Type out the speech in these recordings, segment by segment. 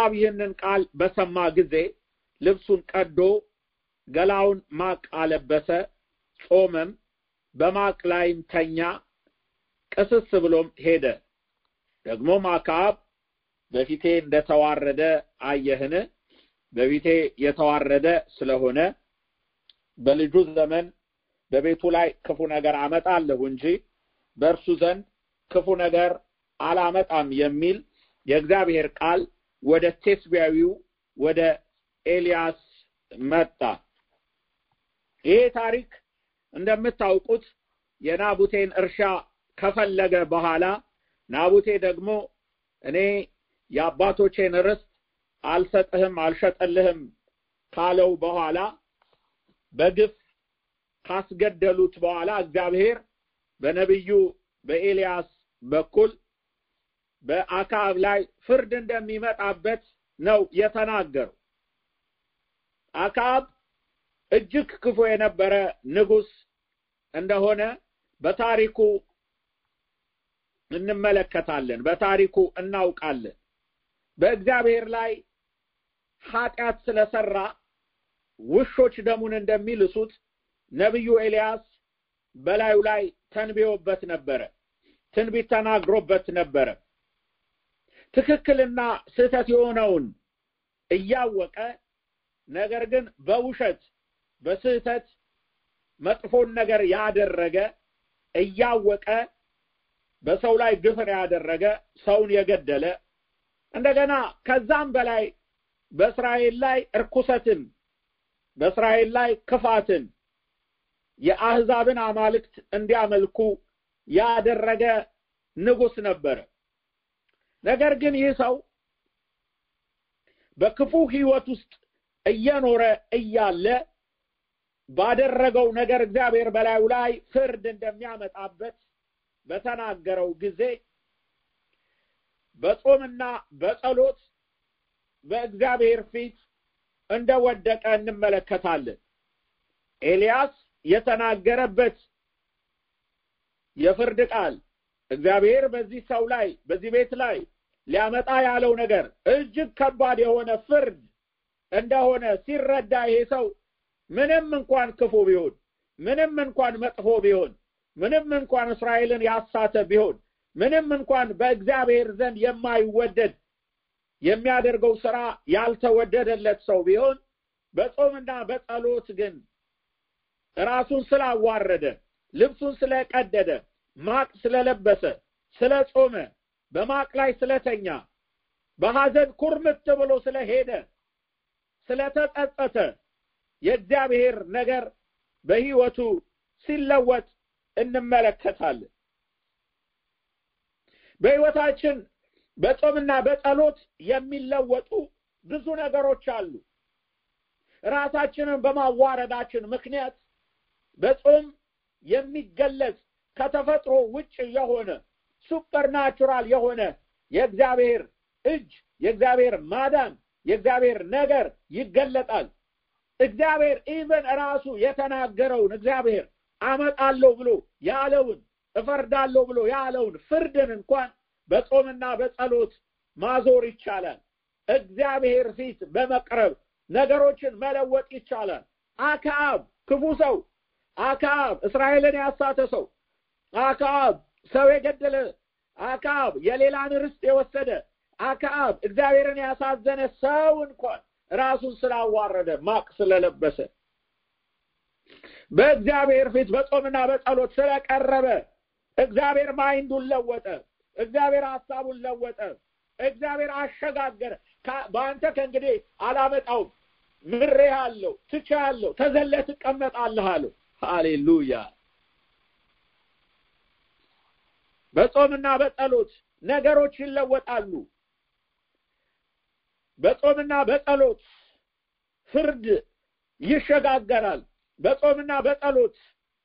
አክዓብ ይህንን ቃል በሰማ ጊዜ ልብሱን ቀዶ ገላውን ማቅ አለበሰ፣ ጾመም፣ በማቅ ላይም ተኛ፣ ቅስስ ብሎም ሄደ። ደግሞም አክዓብ በፊቴ እንደተዋረደ አየህን? በፊቴ የተዋረደ ስለሆነ በልጁ ዘመን በቤቱ ላይ ክፉ ነገር አመጣለሁ እንጂ በእርሱ ዘንድ ክፉ ነገር አላመጣም የሚል የእግዚአብሔር ቃል ወደ ቴስቢያዊው ወደ ኤልያስ መጣ። ይሄ ታሪክ እንደምታውቁት የናቡቴን እርሻ ከፈለገ በኋላ ናቡቴ ደግሞ እኔ የአባቶቼን ርስት አልሰጥህም አልሸጠልህም ካለው በኋላ በግፍ ካስገደሉት በኋላ እግዚአብሔር በነቢዩ በኤልያስ በኩል በአክዓብ ላይ ፍርድ እንደሚመጣበት ነው የተናገረው። አክዓብ እጅግ ክፉ የነበረ ንጉሥ እንደሆነ በታሪኩ እንመለከታለን፣ በታሪኩ እናውቃለን። በእግዚአብሔር ላይ ኃጢአት ስለሰራ ውሾች ደሙን እንደሚልሱት ነቢዩ ኤልያስ በላዩ ላይ ተንብዮበት ነበረ፣ ትንቢት ተናግሮበት ነበረ። ትክክልና ስህተት የሆነውን እያወቀ ነገር ግን በውሸት በስህተት መጥፎን ነገር ያደረገ እያወቀ በሰው ላይ ግፍን ያደረገ ሰውን የገደለ እንደገና ከዛም በላይ በእስራኤል ላይ እርኩሰትን በእስራኤል ላይ ክፋትን የአህዛብን አማልክት እንዲያመልኩ ያደረገ ንጉሥ ነበረ። ነገር ግን ይህ ሰው በክፉ ሕይወት ውስጥ እየኖረ እያለ ባደረገው ነገር እግዚአብሔር በላዩ ላይ ፍርድ እንደሚያመጣበት በተናገረው ጊዜ በጾምና በጸሎት በእግዚአብሔር ፊት እንደወደቀ እንመለከታለን። ኤልያስ የተናገረበት የፍርድ ቃል እግዚአብሔር በዚህ ሰው ላይ በዚህ ቤት ላይ ሊያመጣ ያለው ነገር እጅግ ከባድ የሆነ ፍርድ እንደሆነ ሲረዳ ይሄ ሰው ምንም እንኳን ክፉ ቢሆን፣ ምንም እንኳን መጥፎ ቢሆን፣ ምንም እንኳን እስራኤልን ያሳተ ቢሆን፣ ምንም እንኳን በእግዚአብሔር ዘንድ የማይወደድ የሚያደርገው ስራ ያልተወደደለት ሰው ቢሆን በጾምና በጸሎት ግን ራሱን ስላዋረደ ልብሱን ስለቀደደ ማቅ ስለለበሰ ስለ ጾመ በማቅ ላይ ስለተኛ በሐዘን ኩርምት ብሎ ስለሄደ ስለተጸጸተ የእግዚአብሔር ነገር በሕይወቱ ሲለወጥ እንመለከታለን። በሕይወታችን በጾምና በጸሎት የሚለወጡ ብዙ ነገሮች አሉ። ራሳችንን በማዋረዳችን ምክንያት በጾም የሚገለጽ ከተፈጥሮ ውጭ የሆነ supernatural የሆነ የእግዚአብሔር እጅ የእግዚአብሔር ማዳን የእግዚአብሔር ነገር ይገለጣል። እግዚአብሔር even ራሱ የተናገረውን እግዚአብሔር አመጣለሁ ብሎ ያለውን እፈርዳለሁ ብሎ ያለውን ፍርድን እንኳን በጾምና በጸሎት ማዞር ይቻላል። እግዚአብሔር ፊት በመቅረብ ነገሮችን መለወጥ ይቻላል። አክዓብ ክፉ ሰው፣ አክዓብ እስራኤልን ያሳተ ሰው፣ አክዓብ ሰው የገደለ፣ አክዓብ የሌላን ርስት የወሰደ፣ አክዓብ እግዚአብሔርን ያሳዘነ ሰው እንኳን ራሱን ስላዋረደ ማቅ ስለለበሰ በእግዚአብሔር ፊት በጾምና በጸሎት ስለቀረበ እግዚአብሔር ማይንዱን ለወጠ። እግዚአብሔር ሀሳቡን ለወጠ። እግዚአብሔር አሸጋገረ። በአንተ ከእንግዲህ አላመጣውም፣ ምሬሃለሁ፣ ትቼሃለሁ፣ ተዘለህ ትቀመጣለህ አለው። ሃሌሉያ! በጾምና በጸሎት ነገሮች ይለወጣሉ። በጾምና በጸሎት ፍርድ ይሸጋገራል። በጾምና በጸሎት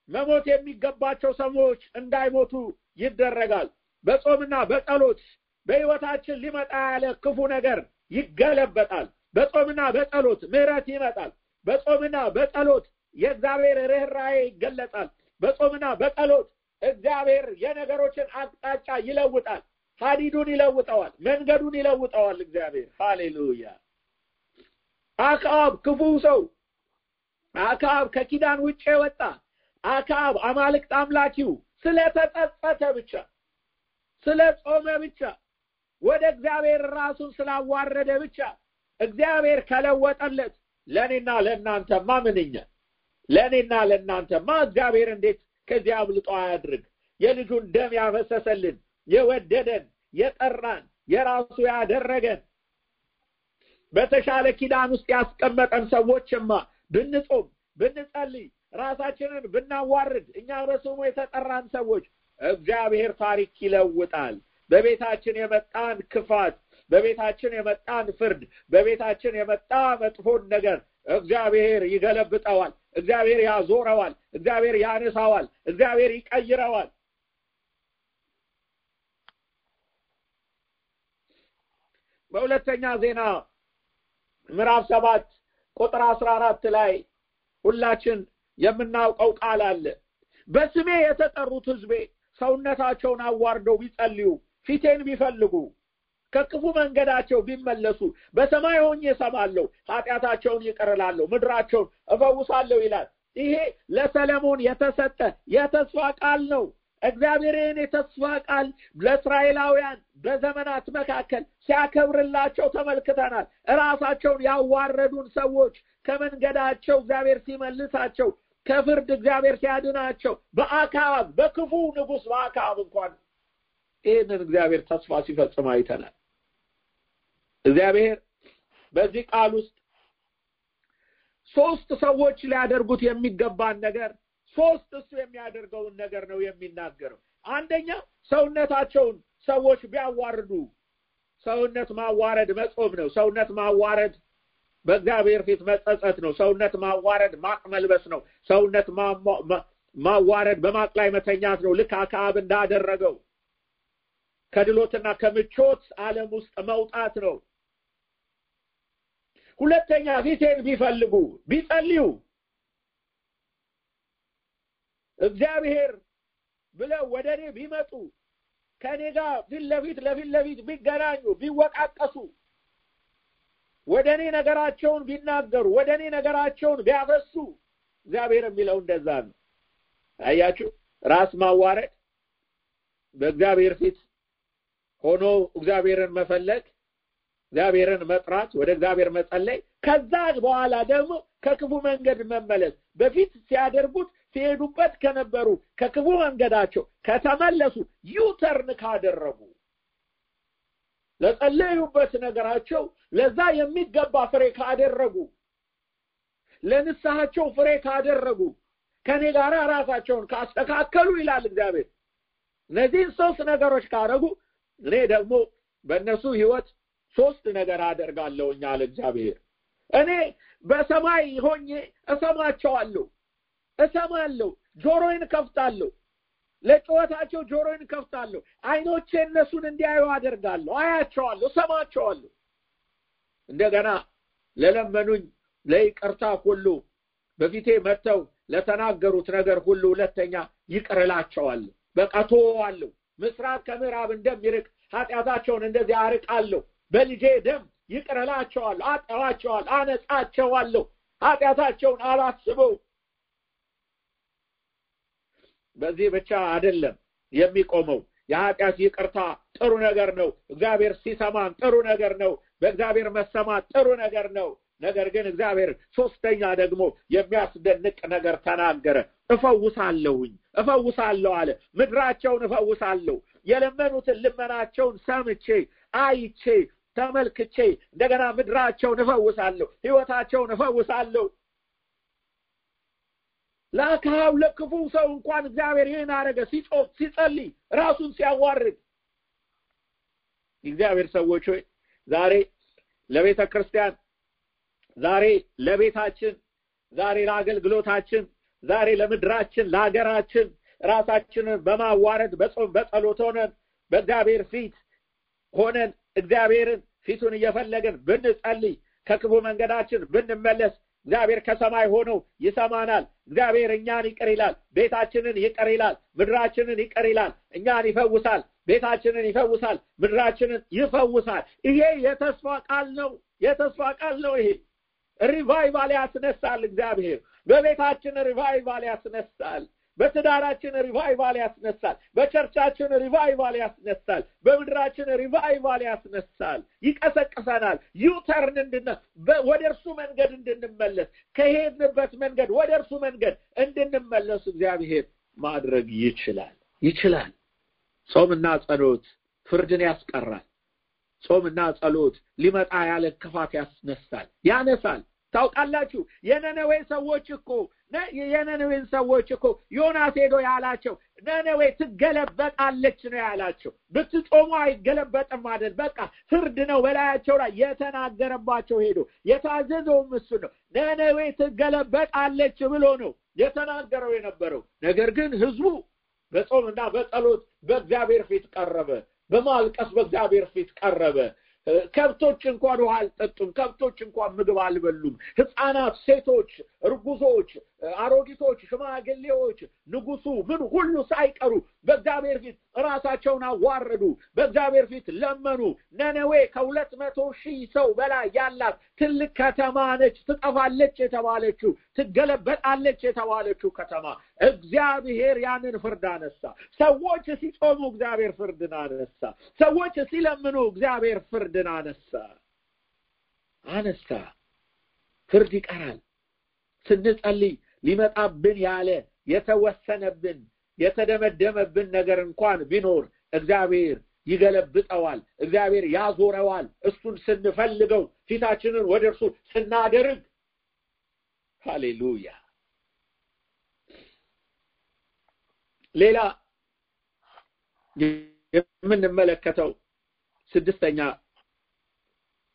መሞት የሚገባቸው ሰዎች እንዳይሞቱ ይደረጋል። በጾምና በጸሎት በሕይወታችን ሊመጣ ያለ ክፉ ነገር ይገለበጣል። በጾምና በጸሎት ምሕረት ይመጣል። በጾምና በጸሎት የእግዚአብሔር ርኅራኄ ይገለጻል። በጾምና በጸሎት እግዚአብሔር የነገሮችን አቅጣጫ ይለውጣል። ሀዲዱን ይለውጠዋል፣ መንገዱን ይለውጠዋል እግዚአብሔር። ሃሌሉያ። አክዓብ ክፉ ሰው፣ አክዓብ ከኪዳን ውጭ የወጣ። አክዓብ አማልክት አምላኪው። ስለተጸጸተ ብቻ። ስለ ጾመ ብቻ። ወደ እግዚአብሔር ራሱን ስላዋረደ ብቻ። እግዚአብሔር ከለወጠለት። ለእኔና ለእናንተማ ምንኛ? ለእኔና ለእናንተማ እግዚአብሔር እንዴት ከዚህ አብልጦ አያድርግ? የልጁን ደም ያፈሰሰልን የወደደን የጠራን የራሱ ያደረገን በተሻለ ኪዳን ውስጥ ያስቀመጠን ሰዎችማ ብንጾም ብንጸልይ ራሳችንን ብናዋርድ እኛ በስሙ የተጠራን ሰዎች እግዚአብሔር ታሪክ ይለውጣል። በቤታችን የመጣን ክፋት፣ በቤታችን የመጣን ፍርድ፣ በቤታችን የመጣ መጥፎን ነገር እግዚአብሔር ይገለብጠዋል። እግዚአብሔር ያዞረዋል። እግዚአብሔር ያነሳዋል። እግዚአብሔር ይቀይረዋል። በሁለተኛ ዜና ምዕራፍ ሰባት ቁጥር አስራ አራት ላይ ሁላችን የምናውቀው ቃል አለ። በስሜ የተጠሩት ሕዝቤ ሰውነታቸውን አዋርደው ቢጸልዩ፣ ፊቴን ቢፈልጉ፣ ከክፉ መንገዳቸው ቢመለሱ በሰማይ ሆኜ እሰማለሁ፣ ኃጢአታቸውን ይቅር ምድራቸውን እፈውሳለሁ ይላል። ይሄ ለሰለሞን የተሰጠ የተስፋ ቃል ነው። እግዚአብሔር ይህን የተስፋ ቃል ለእስራኤላውያን በዘመናት መካከል ሲያከብርላቸው ተመልክተናል። እራሳቸውን ያዋረዱን ሰዎች ከመንገዳቸው እግዚአብሔር ሲመልሳቸው፣ ከፍርድ እግዚአብሔር ሲያድናቸው፣ በአክዓብ በክፉ ንጉሥ በአክዓብ እንኳን ይህንን እግዚአብሔር ተስፋ ሲፈጽም አይተናል። እግዚአብሔር በዚህ ቃል ውስጥ ሶስት ሰዎች ሊያደርጉት የሚገባን ነገር ሶስት እሱ የሚያደርገውን ነገር ነው የሚናገረው። አንደኛ ሰውነታቸውን ሰዎች ቢያዋርዱ፣ ሰውነት ማዋረድ መጾም ነው። ሰውነት ማዋረድ በእግዚአብሔር ፊት መጸጸት ነው። ሰውነት ማዋረድ ማቅ መልበስ ነው። ሰውነት ማዋረድ በማቅ ላይ መተኛት ነው። ልክ አክዓብ እንዳደረገው ከድሎትና ከምቾት ዓለም ውስጥ መውጣት ነው። ሁለተኛ ፊቴን ቢፈልጉ ቢጸልዩ እግዚአብሔር ብለው ወደ እኔ ቢመጡ ከእኔ ጋር ፊት ለፊት ለፊት ለፊት ቢገናኙ ቢወቃቀሱ ወደ እኔ ነገራቸውን ቢናገሩ ወደ እኔ ነገራቸውን ቢያፈሱ እግዚአብሔር የሚለው እንደዛ ነው። አያችሁ፣ ራስ ማዋረድ በእግዚአብሔር ፊት ሆኖ እግዚአብሔርን መፈለግ፣ እግዚአብሔርን መጥራት፣ ወደ እግዚአብሔር መጸለይ፣ ከዛ በኋላ ደግሞ ከክፉ መንገድ መመለስ። በፊት ሲያደርጉት ሲሄዱበት ከነበሩ ከክፉ መንገዳቸው ከተመለሱ U-turn ካደረጉ ለጸለዩበት ነገራቸው ለዛ የሚገባ ፍሬ ካደረጉ ለንስሐቸው ፍሬ ካደረጉ ከኔ ጋር ራሳቸውን ካስተካከሉ ይላል እግዚአብሔር። እነዚህን ሶስት ነገሮች ካደረጉ እኔ ደግሞ በእነሱ ህይወት ሶስት ነገር አደርጋለሁኝ አለ እግዚአብሔር። እኔ በሰማይ ሆኜ እሰማቸዋለሁ እሰማለሁ፣ ጆሮዬን ከፍታለሁ፣ ለጩኸታቸው ጆሮዬን ከፍታለሁ። አይኖቼ እነሱን እንዲያዩ አደርጋለሁ፣ አያቸዋለሁ፣ እሰማቸዋለሁ። እንደገና ለለመኑኝ ለይቅርታ ሁሉ በፊቴ መጥተው ለተናገሩት ነገር ሁሉ ሁለተኛ ይቅር እላቸዋለሁ። በቃ ተወዋለሁ። ምስራቅ ከምዕራብ እንደሚርቅ ኃጢአታቸውን እንደዚህ አርቃለሁ። በልጄ ደም ይቅር እላቸዋለሁ፣ አጠዋቸዋለሁ፣ አነጻቸዋለሁ። ኃጢአታቸውን አላስበው በዚህ ብቻ አይደለም የሚቆመው። የኃጢአት ይቅርታ ጥሩ ነገር ነው። እግዚአብሔር ሲሰማን ጥሩ ነገር ነው። በእግዚአብሔር መሰማት ጥሩ ነገር ነው። ነገር ግን እግዚአብሔር ሶስተኛ ደግሞ የሚያስደንቅ ነገር ተናገረ። እፈውሳለሁኝ እፈውሳለሁ አለ። ምድራቸውን እፈውሳለሁ። የለመኑትን ልመናቸውን ሰምቼ አይቼ ተመልክቼ እንደገና ምድራቸውን እፈውሳለሁ፣ ህይወታቸውን እፈውሳለሁ። ለአክዓብ ለክፉ ሰው እንኳን እግዚአብሔር ይህን አደረገ። ሲጾም ሲጸልይ ራሱን ሲያዋርድ የእግዚአብሔር ሰዎች ሆይ ዛሬ ለቤተ ክርስቲያን ዛሬ ለቤታችን ዛሬ ለአገልግሎታችን ዛሬ ለምድራችን ለሀገራችን ራሳችንን በማዋረድ በጾም በጸሎት ሆነን በእግዚአብሔር ፊት ሆነን እግዚአብሔርን ፊቱን እየፈለግን ብንጸልይ ከክፉ መንገዳችን ብንመለስ እግዚአብሔር ከሰማይ ሆኖ ይሰማናል። እግዚአብሔር እኛን ይቅር ይላል። ቤታችንን ይቅር ይላል። ምድራችንን ይቅር ይላል። እኛን ይፈውሳል። ቤታችንን ይፈውሳል፣ ምድራችንን ይፈውሳል። ይሄ የተስፋ ቃል ነው። የተስፋ ቃል ነው። ይሄ revival ያስነሳል። እግዚአብሔር በቤታችን revival ያስነሳል። በትዳራችን revival ያስነሳል። በ church ኣችን revival ያስነሳል። በምድራችን revival ያስነሳል። ይቀሰቅሰናል። U-turn እንድነ ወደ እርሱ መንገድ እንድንመለስ ከሄድንበት መንገድ ወደ እርሱ መንገድ እንድንመለስ እግዚአብሔር ማድረግ ይችላል ይችላል። ጾምና ጸሎት ፍርድን ያስቀራል። ጾምና ጸሎት ሊመጣ ያለ ክፋት ያስነሳል፣ ያነሳል። ታውቃላችሁ የነነዌ ሰዎች እኮ የነነዌን ሰዎች እኮ ዮናስ ሄዶ ያላቸው ነነዌ ትገለበጣለች ነው ያላቸው። ብትጾሙ አይገለበጥም አይደል? በቃ ፍርድ ነው በላያቸው ላይ የተናገረባቸው ሄዶ የታዘዘውም እሱ ነው። ነነዌ ትገለበጣለች ብሎ ነው የተናገረው የነበረው። ነገር ግን ህዝቡ በጾምና በጸሎት በእግዚአብሔር ፊት ቀረበ። በማልቀስ በእግዚአብሔር ፊት ቀረበ። ከብቶች እንኳን ውሃ አልጠጡም። ከብቶች እንኳን ምግብ አልበሉም። ህፃናት፣ ሴቶች፣ እርጉዞች፣ አሮጊቶች፣ ሽማግሌዎች፣ ንጉሱ ምን ሁሉ ሳይቀሩ በእግዚአብሔር ፊት ራሳቸውን አዋረዱ። በእግዚአብሔር ፊት ለመኑ። ነነዌ ከሁለት መቶ ሺህ ሰው በላይ ያላት ትልቅ ከተማ ነች። ትጠፋለች የተባለችው ትገለበጣለች የተባለችው ከተማ እግዚአብሔር ያንን ፍርድ አነሳ። ሰዎች ሲጾሙ እግዚአብሔር ፍርድን አነሳ። ሰዎች ሲለምኑ እግዚአብሔር ፍርድን አነሳ አነሳ። ፍርድ ይቀራል። ስንጸልይ ሊመጣብን ያለ የተወሰነብን የተደመደመብን ነገር እንኳን ቢኖር እግዚአብሔር ይገለብጠዋል። እግዚአብሔር ያዞረዋል። እሱን ስንፈልገው ፊታችንን ወደ እርሱ ስናደርግ ሃሌሉያ። ሌላ የምንመለከተው ስድስተኛ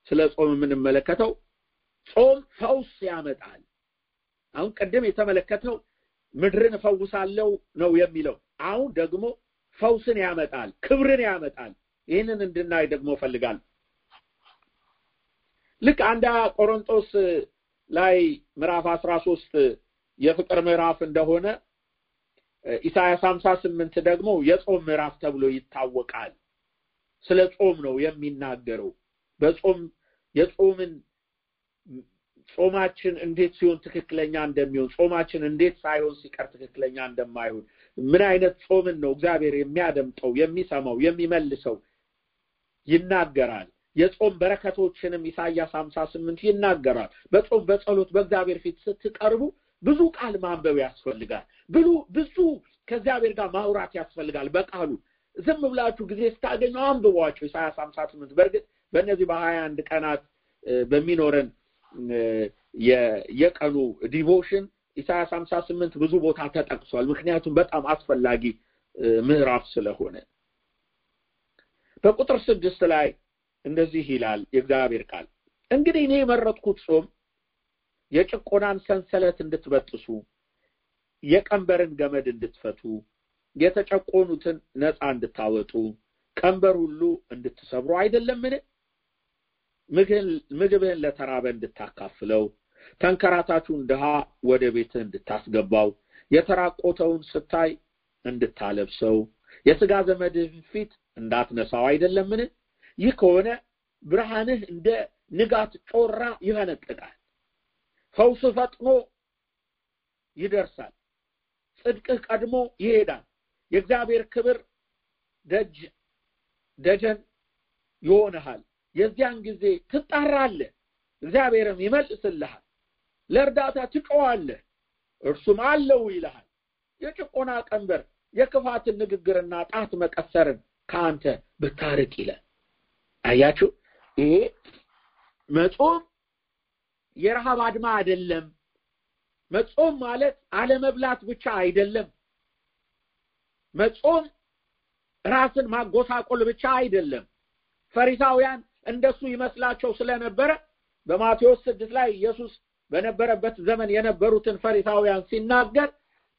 ስለ ጾም የምንመለከተው ጾም ፈውስ ያመጣል። አሁን ቅድም የተመለከተው ምድርን እፈውሳለሁ ነው የሚለው። አሁን ደግሞ ፈውስን ያመጣል፣ ክብርን ያመጣል። ይህንን እንድናይ ደግሞ እፈልጋለሁ። ልክ አንዳ ቆሮንጦስ ላይ ምዕራፍ አስራ ሶስት የፍቅር ምዕራፍ እንደሆነ ኢሳያስ ሀምሳ ስምንት ደግሞ የጾም ምዕራፍ ተብሎ ይታወቃል። ስለ ጾም ነው የሚናገረው። በጾም የጾምን ጾማችን እንዴት ሲሆን ትክክለኛ እንደሚሆን ጾማችን እንዴት ሳይሆን ሲቀር ትክክለኛ እንደማይሆን ምን አይነት ጾምን ነው እግዚአብሔር የሚያደምጠው የሚሰማው የሚመልሰው ይናገራል። የጾም በረከቶችንም ኢሳያስ ሀምሳ ስምንት ይናገራል። በጾም በጸሎት በእግዚአብሔር ፊት ስትቀርቡ ብዙ ቃል ማንበብ ያስፈልጋል። ብሉ ብዙ ከእግዚአብሔር ጋር ማውራት ያስፈልጋል በቃሉ። ዝም ብላችሁ ጊዜ ስታገኙ አንብቧቸው ኢሳያስ ሀምሳ ስምንት። በእርግጥ በእነዚህ በሀያ አንድ ቀናት በሚኖረን የቀኑ ዲቮሽን ኢሳያስ ሀምሳ ስምንት ብዙ ቦታ ተጠቅሷል። ምክንያቱም በጣም አስፈላጊ ምዕራፍ ስለሆነ። በቁጥር ስድስት ላይ እንደዚህ ይላል የእግዚአብሔር ቃል። እንግዲህ እኔ የመረጥኩት ጾም የጭቆናን ሰንሰለት እንድትበጥሱ የቀንበርን ገመድ እንድትፈቱ የተጨቆኑትን ነፃ እንድታወጡ ቀንበር ሁሉ እንድትሰብሩ አይደለምን ምግብህን ለተራበ እንድታካፍለው ተንከራታችሁን ድሃ ወደ ቤትህ እንድታስገባው የተራቆተውን ስታይ እንድታለብሰው የስጋ ዘመድህን ፊት እንዳትነሳው አይደለምን? ይህ ከሆነ ብርሃንህ እንደ ንጋት ጮራ ይፈነጥቃል ፈውስ ፈጥኖ ይደርሳል። ጽድቅህ ቀድሞ ይሄዳል። የእግዚአብሔር ክብር ደጅ ደጀን ይሆንሃል የዚያን ጊዜ ትጣራለህ እግዚአብሔርም ይመልስልሃል ለእርዳታ ትጮዋለህ እርሱም አለው ይልሃል። የጭቆና ቀንበር የክፋትን ንግግርና ጣት መቀሰርን ከአንተ ብታርቅ ይላል። አያችሁ ይሄ መጾም የረሃብ አድማ አይደለም። መጾም ማለት አለመብላት ብቻ አይደለም። መጾም ራስን ማጎሳቆል ብቻ አይደለም። ፈሪሳውያን እንደሱ ይመስላቸው ስለነበረ በማቴዎስ ስድስት ላይ ኢየሱስ በነበረበት ዘመን የነበሩትን ፈሪሳውያን ሲናገር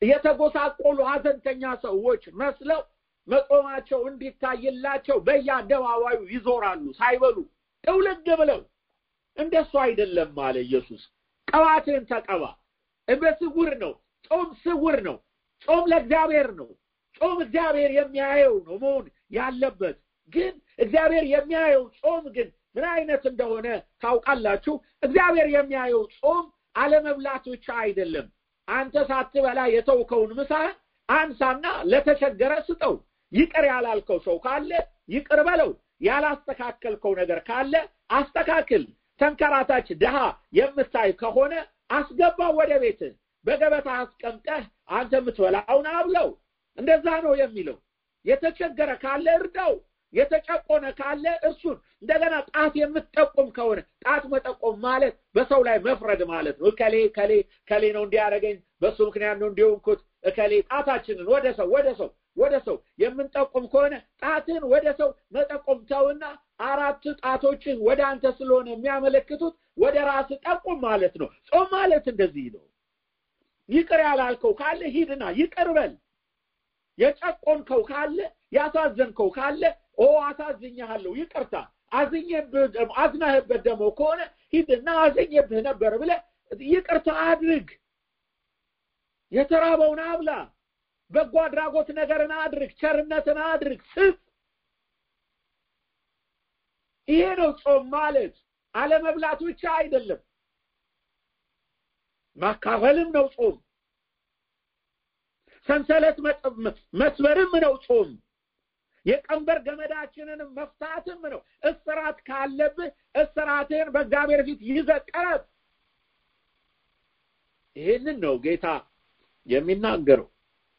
የተጎሳቆሉ ሀዘንተኛ ሰዎች መስለው መጾማቸው እንዲታይላቸው በየአደባባዩ ይዞራሉ ሳይበሉ ጥውልግ ብለው እንደሱ አይደለም አለ ኢየሱስ ቀባትን ተቀባ በስውር ነው ጾም ስውር ነው ጾም ለእግዚአብሔር ነው ጾም እግዚአብሔር የሚያየው ነው መሆን ያለበት። ግን እግዚአብሔር የሚያየው ጾም ግን ምን አይነት እንደሆነ ታውቃላችሁ? እግዚአብሔር የሚያየው ጾም አለመብላት ብቻ አይደለም። አንተ ሳትበላ የተውከውን ምሳህን አንሳና ለተቸገረ ስጠው። ይቅር ያላልከው ሰው ካለ ይቅር በለው። ያላስተካከልከው ነገር ካለ አስተካክል። ተንከራታች ድሃ የምታይ ከሆነ አስገባው ወደ ቤትህ። በገበታ አስቀምጠህ አንተ የምትበላውን አብለው። እንደዛ ነው የሚለው። የተቸገረ ካለ እርዳው። የተጨቆነ ካለ እርሱን እንደገና ጣት የምትጠቁም ከሆነ ጣት መጠቆም ማለት በሰው ላይ መፍረድ ማለት ነው። እከሌ ከሌ ከሌ ነው እንዲያደርገኝ በሱ ምክንያት ነው እንዲሆንኩት እከሌ ጣታችንን ወደ ሰው ወደ ሰው ወደ ሰው የምንጠቁም ከሆነ ጣትን ወደ ሰው መጠቆም ተውና አራት ጣቶችን ወደ አንተ ስለሆነ የሚያመለክቱት ወደ ራስ ጠቁም ማለት ነው። ጾም ማለት እንደዚህ ነው። ይቅር ያላልከው ካለ ሂድና ይቅር በል። የጨቆንከው ካለ ያሳዘንከው ካለ ኦ አሳዝኛለሁ፣ ይቅርታ አዝናህበት ደግሞ ከሆነ ሂድና አዝኜብህ ነበር ብለህ ይቅርታ አድርግ። የተራበውን አብላ። በጎ አድራጎት ነገርን አድርግ። ቸርነትን አድርግ። ስጥ። ይሄ ነው ጾም ማለት። አለመብላት ብቻ አይደለም፣ ማካፈልም ነው ጾም። ሰንሰለት መስበርም ነው ጾም። የቀንበር ገመዳችንንም መፍታትም ነው። እስራት ካለብህ እስራትህን በእግዚአብሔር ፊት ይዘህ ቅረብ። ይህንን ነው ጌታ የሚናገረው።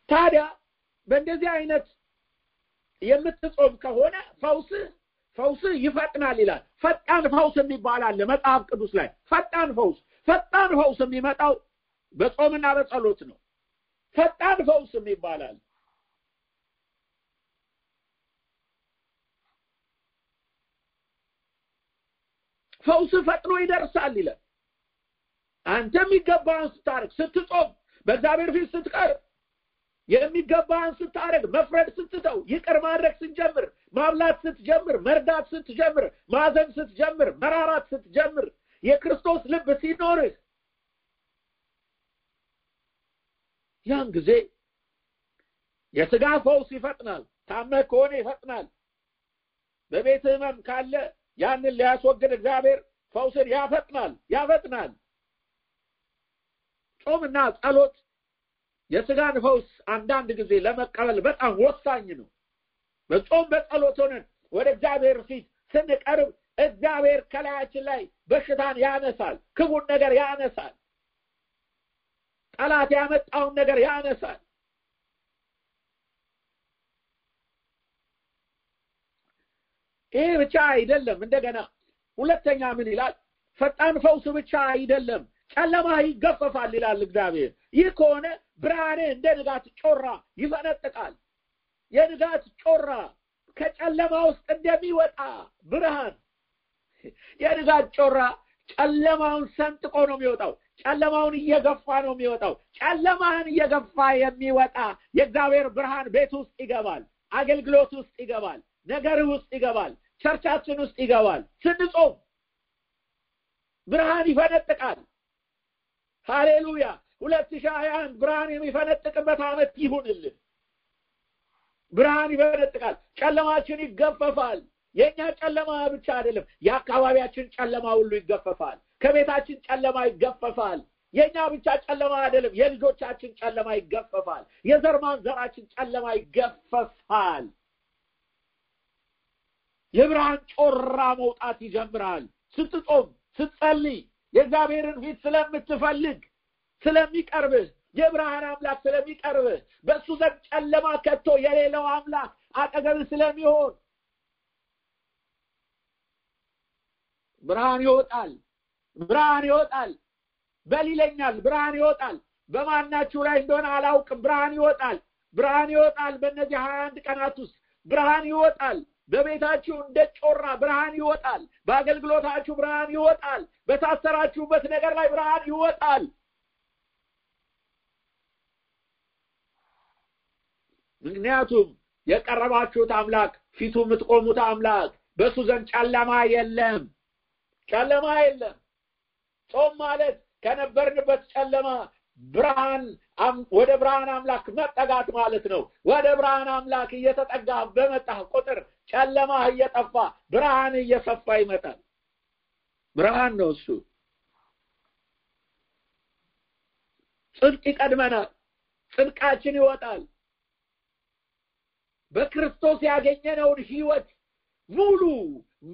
ታዲያ በእንደዚህ አይነት የምትጾም ከሆነ ፈውስህ ፈውስህ ይፈጥናል ይላል። ፈጣን ፈውስ የሚባል አለ መጽሐፍ ቅዱስ ላይ። ፈጣን ፈውስ ፈጣን ፈውስ የሚመጣው በጾምና በጸሎት ነው። ፈጣን ፈውስ ይባላል። ፈውስ ፈጥኖ ይደርሳል ይላል። አንተ የሚገባህን ስታደርግ፣ ስትጾም፣ በእግዚአብሔር ፊት ስትቀርብ፣ የሚገባህን ስታደርግ፣ መፍረድ ስትተው፣ ይቅር ማድረግ ስትጀምር፣ ማብላት ስትጀምር፣ መርዳት ስትጀምር፣ ማዘን ስትጀምር፣ መራራት ስትጀምር፣ የክርስቶስ ልብ ሲኖርህ ያን ጊዜ የስጋ ፈውስ ይፈጥናል። ታመህ ከሆነ ይፈጥናል። በቤት ህመም ካለ ያንን ሊያስወግድ እግዚአብሔር ፈውስን ያፈጥናል ያፈጥናል። ጾምና ጸሎት የስጋን ፈውስ አንዳንድ ጊዜ ለመቀበል በጣም ወሳኝ ነው። በጾም በጸሎት ሆነን ወደ እግዚአብሔር ፊት ስንቀርብ እግዚአብሔር ከላያችን ላይ በሽታን ያነሳል፣ ክቡን ነገር ያነሳል፣ ጠላት ያመጣውን ነገር ያነሳል። ይሄ ብቻ አይደለም። እንደገና ሁለተኛ ምን ይላል? ፈጣን ፈውስ ብቻ አይደለም፣ ጨለማ ይገፈፋል ይላል እግዚአብሔር። ይህ ከሆነ ብርሃኔ እንደ ንጋት ጮራ ይፈነጥቃል። የንጋት ጮራ ከጨለማ ውስጥ እንደሚወጣ ብርሃን የንጋት ጮራ ጨለማውን ሰንጥቆ ነው የሚወጣው። ጨለማውን እየገፋ ነው የሚወጣው። ጨለማን እየገፋ የሚወጣ የእግዚአብሔር ብርሃን ቤት ውስጥ ይገባል። አገልግሎት ውስጥ ይገባል። ነገር ውስጥ ይገባል። ቸርቻችን ውስጥ ይገባል። ስንጾም ብርሃን ይፈነጥቃል። ሃሌሉያ! ሁለት ሺህ ሀያ አንድ ብርሃን የሚፈነጥቅበት ዓመት ይሁንልን። ብርሃን ይፈነጥቃል። ጨለማችን ይገፈፋል። የእኛ ጨለማ ብቻ አይደለም፣ የአካባቢያችን ጨለማ ሁሉ ይገፈፋል። ከቤታችን ጨለማ ይገፈፋል። የእኛ ብቻ ጨለማ አይደለም፣ የልጆቻችን ጨለማ ይገፈፋል። የዘር ማንዘራችን ጨለማ ይገፈፋል። የብርሃን ጮራ መውጣት ይጀምራል። ስትጾም፣ ስትጸልይ፣ የእግዚአብሔርን ፊት ስለምትፈልግ ስለሚቀርብህ የብርሃን አምላክ ስለሚቀርብህ በእሱ ዘንድ ጨለማ ከቶ የሌለው አምላክ አጠገብህ ስለሚሆን ብርሃን ይወጣል። ብርሃን ይወጣል። በል ይለኛል። ብርሃን ይወጣል። በማናችሁ ላይ እንደሆነ አላውቅም። ብርሃን ይወጣል። ብርሃን ይወጣል። በእነዚህ ሀያ አንድ ቀናት ውስጥ ብርሃን ይወጣል። በቤታችሁ እንደ ጮራ ብርሃን ይወጣል። በአገልግሎታችሁ ብርሃን ይወጣል። በታሰራችሁበት ነገር ላይ ብርሃን ይወጣል። ምክንያቱም የቀረባችሁት አምላክ ፊቱ የምትቆሙት አምላክ በእሱ ዘንድ ጨለማ የለም። ጨለማ የለም። ጾም ማለት ከነበርንበት ጨለማ ብርሃን ወደ ብርሃን አምላክ መጠጋት ማለት ነው። ወደ ብርሃን አምላክ እየተጠጋ በመጣህ ቁጥር ጨለማህ እየጠፋ ብርሃን እየሰፋ ይመጣል። ብርሃን ነው እሱ። ጽድቅ ይቀድመናል። ጽድቃችን ይወጣል። በክርስቶስ ያገኘነውን ህይወት ሙሉ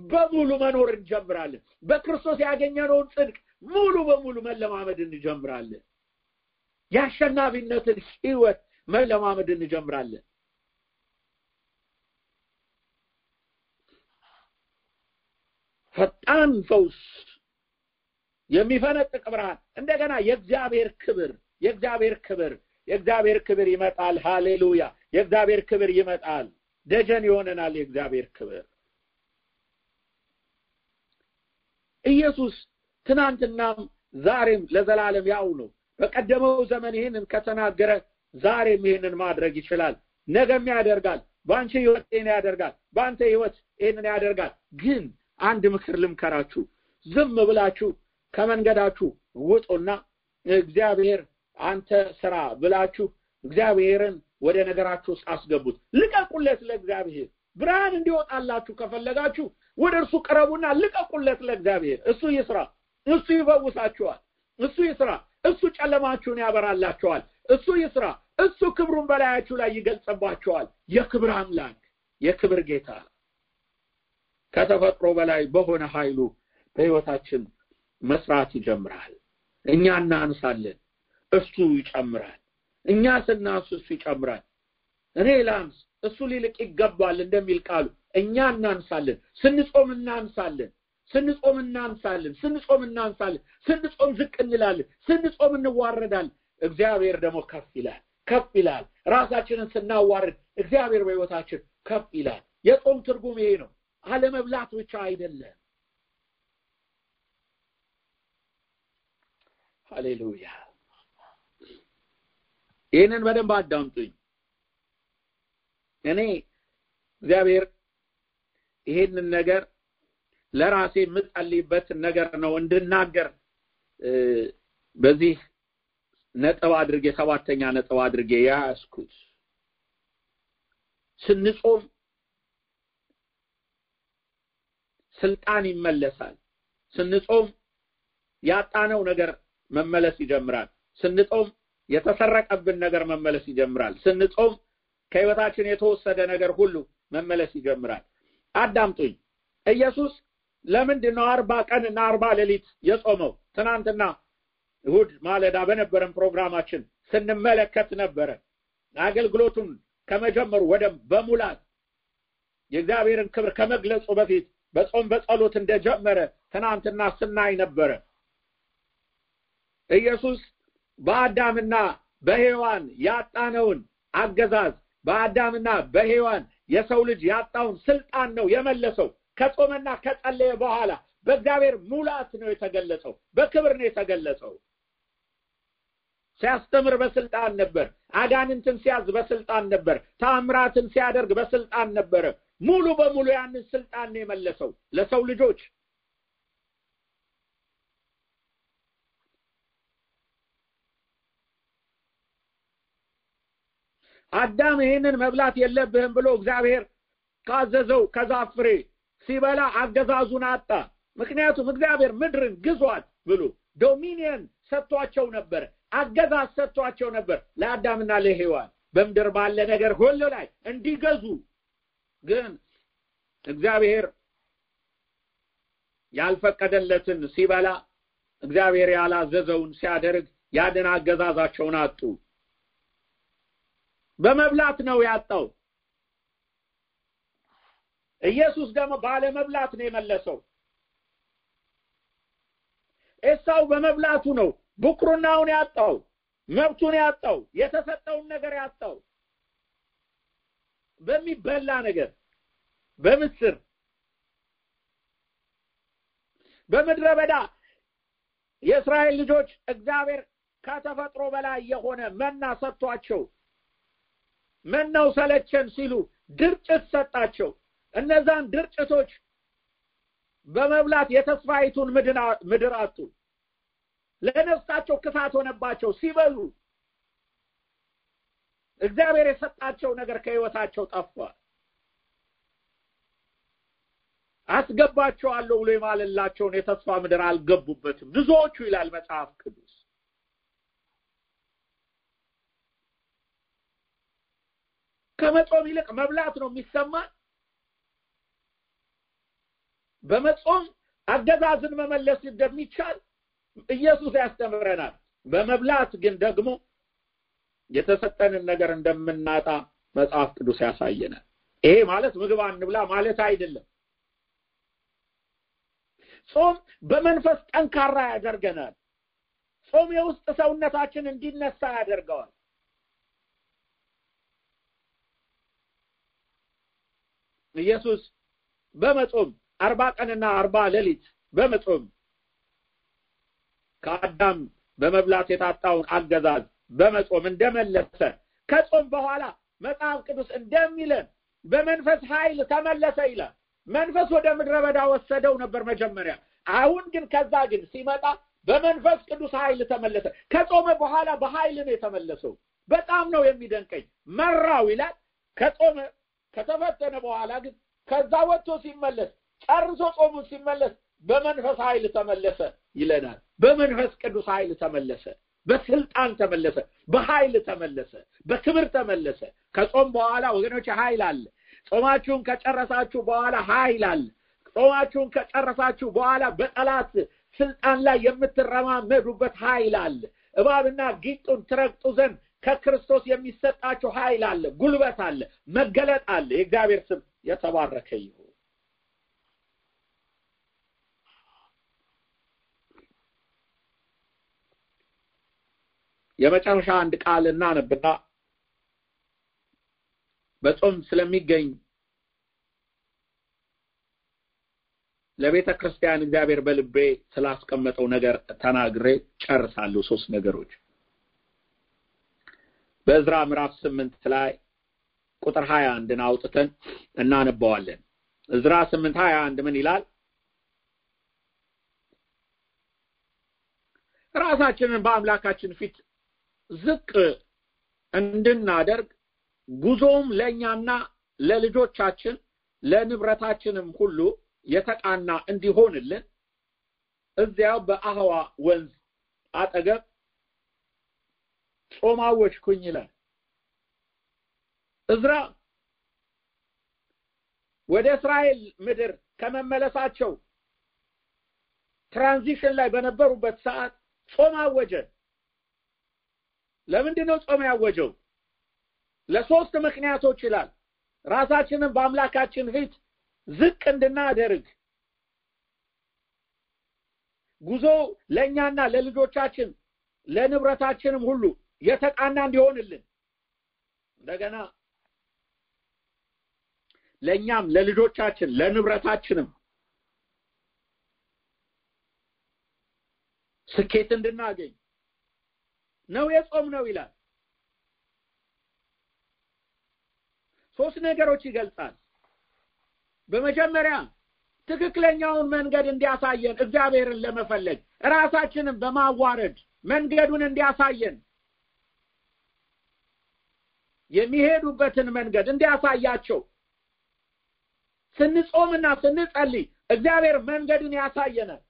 በሙሉ መኖር እንጀምራለን። በክርስቶስ ያገኘነውን ጽድቅ ሙሉ በሙሉ መለማመድ እንጀምራለን። የአሸናፊነትን ህይወት መለማመድ እንጀምራለን። ፈጣን ፈውስ፣ የሚፈነጥቅ ብርሃን፣ እንደገና የእግዚአብሔር ክብር የእግዚአብሔር ክብር የእግዚአብሔር ክብር ይመጣል። ሃሌሉያ! የእግዚአብሔር ክብር ይመጣል። ደጀን ይሆነናል የእግዚአብሔር ክብር። ኢየሱስ ትናንትናም ዛሬም ለዘላለም ያው ነው። በቀደመው ዘመን ይህንን ከተናገረ ዛሬም ይህንን ማድረግ ይችላል። ነገም ያደርጋል። በአንቺ ህይወት ይህን ያደርጋል። በአንተ ህይወት ይህንን ያደርጋል። ግን አንድ ምክር ልምከራችሁ። ዝም ብላችሁ ከመንገዳችሁ ውጡና እግዚአብሔር አንተ ስራ ብላችሁ እግዚአብሔርን ወደ ነገራችሁ ውስጥ አስገቡት። ልቀቁለት ለእግዚአብሔር። ብርሃን እንዲወጣላችሁ ከፈለጋችሁ ወደ እርሱ ቅረቡና ልቀቁለት ለእግዚአብሔር። እሱ ይስራ። እሱ ይፈውሳችኋል። እሱ ይስራ። እሱ ጨለማችሁን ያበራላችኋል። እሱ ይስራ። እሱ ክብሩን በላያችሁ ላይ ይገልጽባችኋል። የክብር አምላክ የክብር ጌታ ከተፈጥሮ በላይ በሆነ ኃይሉ በህይወታችን መስራት ይጀምራል። እኛ እናንሳለን፣ እሱ ይጨምራል። እኛ ስናንስ እሱ ይጨምራል። እኔ ላንስ እሱ ሊልቅ ይገባል እንደሚል ቃሉ እኛ እናንሳለን። ስንጾም እናንሳለን። ስንጾም እናንሳለን። ስንጾም እናንሳለን። ስንጾም ዝቅ እንላለን። ስንጾም እንዋረዳለን። እግዚአብሔር ደግሞ ከፍ ይላል፣ ከፍ ይላል። ራሳችንን ስናዋርድ እግዚአብሔር በህይወታችን ከፍ ይላል። የጾም ትርጉም ይሄ ነው። አለመብላት ብቻ አይደለም። ሃሌሉያ። ይህንን በደንብ አዳምጡኝ። እኔ እግዚአብሔር ይሄንን ነገር ለራሴ የምጸልይበትን ነገር ነው እንድናገር በዚህ ነጥብ አድርጌ ሰባተኛ ነጥብ አድርጌ ያያዝኩት ስንጾም ስልጣን ይመለሳል። ስንጾም ያጣነው ነገር መመለስ ይጀምራል። ስንጾም የተሰረቀብን ነገር መመለስ ይጀምራል። ስንጾም ከህይወታችን የተወሰደ ነገር ሁሉ መመለስ ይጀምራል። አዳምጡኝ። ኢየሱስ ለምንድን ነው አርባ ቀንና አርባ ሌሊት የጾመው? ትናንትና እሁድ ማለዳ በነበረን ፕሮግራማችን ስንመለከት ነበረ። አገልግሎቱን ከመጀመሩ ወደ በሙላት የእግዚአብሔርን ክብር ከመግለጹ በፊት በጾም በጸሎት እንደጀመረ ትናንትና ስናይ ነበረ። ኢየሱስ በአዳምና በሔዋን ያጣነውን አገዛዝ በአዳምና በሔዋን የሰው ልጅ ያጣውን ስልጣን ነው የመለሰው። ከጾመና ከጸለየ በኋላ በእግዚአብሔር ሙላት ነው የተገለጸው፣ በክብር ነው የተገለጸው። ሲያስተምር በስልጣን ነበር። አጋንንትን ሲያዝ በስልጣን ነበር። ታምራትን ሲያደርግ በስልጣን ነበረ። ሙሉ በሙሉ ያንን ስልጣን ነው የመለሰው ለሰው ልጆች። አዳም ይህንን መብላት የለብህም ብሎ እግዚአብሔር ካዘዘው ከዛፍ ፍሬ ሲበላ አገዛዙን አጣ። ምክንያቱም እግዚአብሔር ምድርን ግዟት ብሎ ዶሚኒየን ሰጥቷቸው ነበር፣ አገዛዝ ሰጥቷቸው ነበር ለአዳምና ለሔዋን በምድር ባለ ነገር ሁሉ ላይ እንዲገዙ። ግን እግዚአብሔር ያልፈቀደለትን ሲበላ እግዚአብሔር ያላዘዘውን ሲያደርግ ያንን አገዛዛቸውን አጡ። በመብላት ነው ያጣው። ኢየሱስ ደግሞ ባለመብላት ነው የመለሰው። ኤሳው በመብላቱ ነው ብኩርናውን ያጣው፣ መብቱን ያጣው፣ የተሰጠውን ነገር ያጣው። በሚበላ ነገር በምስር በምድረ በዳ የእስራኤል ልጆች እግዚአብሔር ከተፈጥሮ በላይ የሆነ መና ሰጥቷቸው መናው ሰለቸን ሲሉ ድርጭት ሰጣቸው። እነዛን ድርጭቶች በመብላት የተስፋይቱን ምድር አጡ። ለነፍሳቸው ክፋት ሆነባቸው ሲበሉ እግዚአብሔር የሰጣቸው ነገር ከህይወታቸው ጠፋ አስገባቸዋለሁ ብሎ የማለላቸውን የተስፋ ምድር አልገቡበትም። ብዙዎቹ ይላል መጽሐፍ ቅዱስ። ከመጾም ይልቅ መብላት ነው የሚሰማን። በመጾም አገዛዝን መመለስ እንደሚቻል ኢየሱስ ያስተምረናል። በመብላት ግን ደግሞ የተሰጠንን ነገር እንደምናጣ መጽሐፍ ቅዱስ ያሳየናል። ይሄ ማለት ምግብ አንብላ ማለት አይደለም ጾም በመንፈስ ጠንካራ ያደርገናል። ጾም የውስጥ ሰውነታችን እንዲነሳ ያደርገዋል። ኢየሱስ በመጾም አርባ ቀንና አርባ ሌሊት በመጾም ከአዳም በመብላት የታጣውን አገዛዝ በመጾም እንደመለሰ ከጾም በኋላ መጽሐፍ ቅዱስ እንደሚለን በመንፈስ ኃይል ተመለሰ ይላል መንፈስ ወደ ምድረ በዳ ወሰደው ነበር መጀመሪያ። አሁን ግን ከዛ ግን ሲመጣ በመንፈስ ቅዱስ ኃይል ተመለሰ። ከጾመ በኋላ በኃይል ነው የተመለሰው። በጣም ነው የሚደንቀኝ። መራው ይላል። ከጾመ ከተፈተነ በኋላ ግን ከዛ ወጥቶ ሲመለስ ጨርሶ ጾሙ ሲመለስ በመንፈስ ኃይል ተመለሰ ይለናል። በመንፈስ ቅዱስ ኃይል ተመለሰ። በስልጣን ተመለሰ። በኃይል ተመለሰ። በክብር ተመለሰ። ከጾም በኋላ ወገኖች ኃይል አለ ጾማችሁን ከጨረሳችሁ በኋላ ኃይል አለ ጾማችሁን ከጨረሳችሁ በኋላ በጠላት ስልጣን ላይ የምትረማመዱበት ኃይል አለ እባብና ጊጡን ትረግጡ ዘንድ ከክርስቶስ የሚሰጣችሁ ኃይል አለ ጉልበት አለ መገለጥ አለ። የእግዚአብሔር ስም የተባረከ ይሁን። የመጨረሻ አንድ ቃል እናነብና በጾም ስለሚገኝ ለቤተ ክርስቲያን እግዚአብሔር በልቤ ስላስቀመጠው ነገር ተናግሬ ጨርሳለሁ። ሶስት ነገሮች። በእዝራ ምዕራፍ ስምንት ላይ ቁጥር ሀያ አንድን አውጥተን እናነባዋለን እዝራ ስምንት ሀያ አንድ ምን ይላል? ራሳችንን በአምላካችን ፊት ዝቅ እንድናደርግ ጉዞውም ለእኛና ለልጆቻችን ለንብረታችንም ሁሉ የተቃና እንዲሆንልን እዚያው በአህዋ ወንዝ አጠገብ ጾማዎችኩኝ ይላል። እዝራ ወደ እስራኤል ምድር ከመመለሳቸው ትራንዚሽን ላይ በነበሩበት ሰዓት ጾም አወጀ። ለምንድን ነው ጾም ያወጀው ለሶስት ምክንያቶች ይላል። ራሳችንን በአምላካችን ፊት ዝቅ እንድናደርግ ጉዞ ለእኛና ለልጆቻችን ለንብረታችንም ሁሉ የተቃና እንዲሆንልን እንደገና ለእኛም ለልጆቻችን ለንብረታችንም ስኬት እንድናገኝ ነው የጾም ነው ይላል ሶስት ነገሮች ይገልጻል። በመጀመሪያ ትክክለኛውን መንገድ እንዲያሳየን እግዚአብሔርን ለመፈለግ ራሳችንን በማዋረድ መንገዱን እንዲያሳየን የሚሄዱበትን መንገድ እንዲያሳያቸው ስንጾምና ስንጸልይ እግዚአብሔር መንገድን ያሳየናል።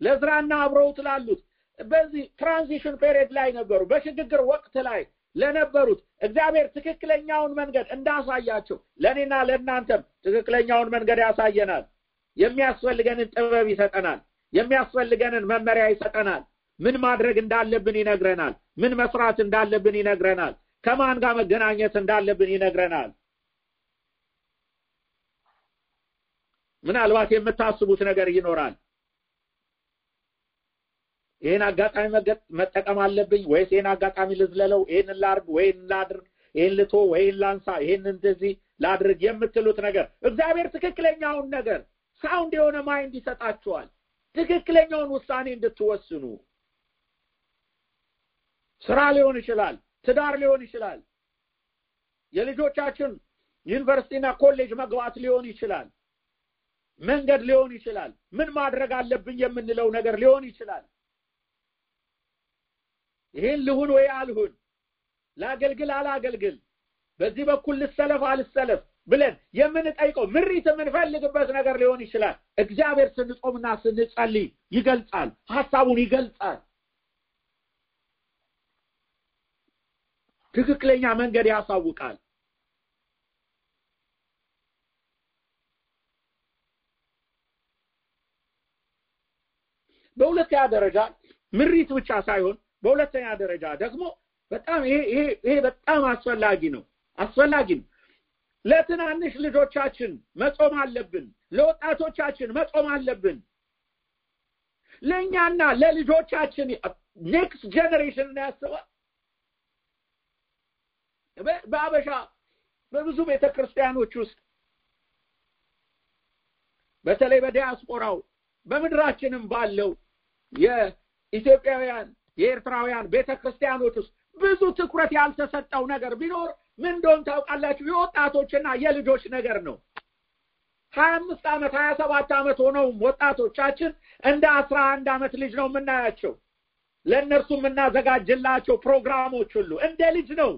ለዕዝራና አብረውት ላሉት በዚህ transition period ላይ ነበሩ። በሽግግር ወቅት ላይ ለነበሩት እግዚአብሔር ትክክለኛውን መንገድ እንዳሳያቸው ለእኔና ለእናንተም ትክክለኛውን መንገድ ያሳየናል። የሚያስፈልገንን ጥበብ ይሰጠናል። የሚያስፈልገንን መመሪያ ይሰጠናል። ምን ማድረግ እንዳለብን ይነግረናል። ምን መስራት እንዳለብን ይነግረናል። ከማን ጋር መገናኘት እንዳለብን ይነግረናል። ምናልባት የምታስቡት ነገር ይኖራል ይህን አጋጣሚ መጠቀም አለብኝ ወይስ ይህን አጋጣሚ ልዝለለው ይህን ላርግ ወይን ላድርግ ይህን ልቶ ወይን ላንሳ ይህን እንደዚህ ላድርግ የምትሉት ነገር እግዚአብሔር ትክክለኛውን ነገር sound የሆነ mind ይሰጣችኋል ትክክለኛውን ውሳኔ እንድትወስኑ ስራ ሊሆን ይችላል ትዳር ሊሆን ይችላል የልጆቻችን ዩኒቨርሲቲና ኮሌጅ መግባት ሊሆን ይችላል መንገድ ሊሆን ይችላል። ምን ማድረግ አለብኝ የምንለው ነገር ሊሆን ይችላል። ይህን ልሁን ወይ አልሁን፣ ላገልግል አላገልግል፣ በዚህ በኩል ልሰለፍ አልሰለፍ ብለን የምንጠይቀው ምሪት የምንፈልግበት ነገር ሊሆን ይችላል። እግዚአብሔር ስንጾምና ስንጸልይ ይገልጻል፣ ሀሳቡን ይገልጻል። ትክክለኛ መንገድ ያሳውቃል። በሁለተኛ ደረጃ ምሪት ብቻ ሳይሆን በሁለተኛ ደረጃ ደግሞ በጣም ይሄ በጣም አስፈላጊ ነው አስፈላጊ ነው። ለትናንሽ ልጆቻችን መጾም አለብን። ለወጣቶቻችን መጾም አለብን። ለእኛና ለልጆቻችን next generation ያስባል። በአበሻ በብዙ ቤተ ክርስቲያኖች ውስጥ በተለይ በዲያስፖራው በምድራችንም ባለው የኢትዮጵያውያን የኤርትራውያን ቤተ ክርስቲያኖች ውስጥ ብዙ ትኩረት ያልተሰጠው ነገር ቢኖር ምን እንደሆን ታውቃላችሁ? የወጣቶችና የልጆች ነገር ነው። ሀያ አምስት ዓመት ሀያ ሰባት ዓመት ሆነውም ወጣቶቻችን እንደ አስራ አንድ ዓመት ልጅ ነው የምናያቸው። ለእነርሱ የምናዘጋጅላቸው ፕሮግራሞች ሁሉ እንደ ልጅ ነው።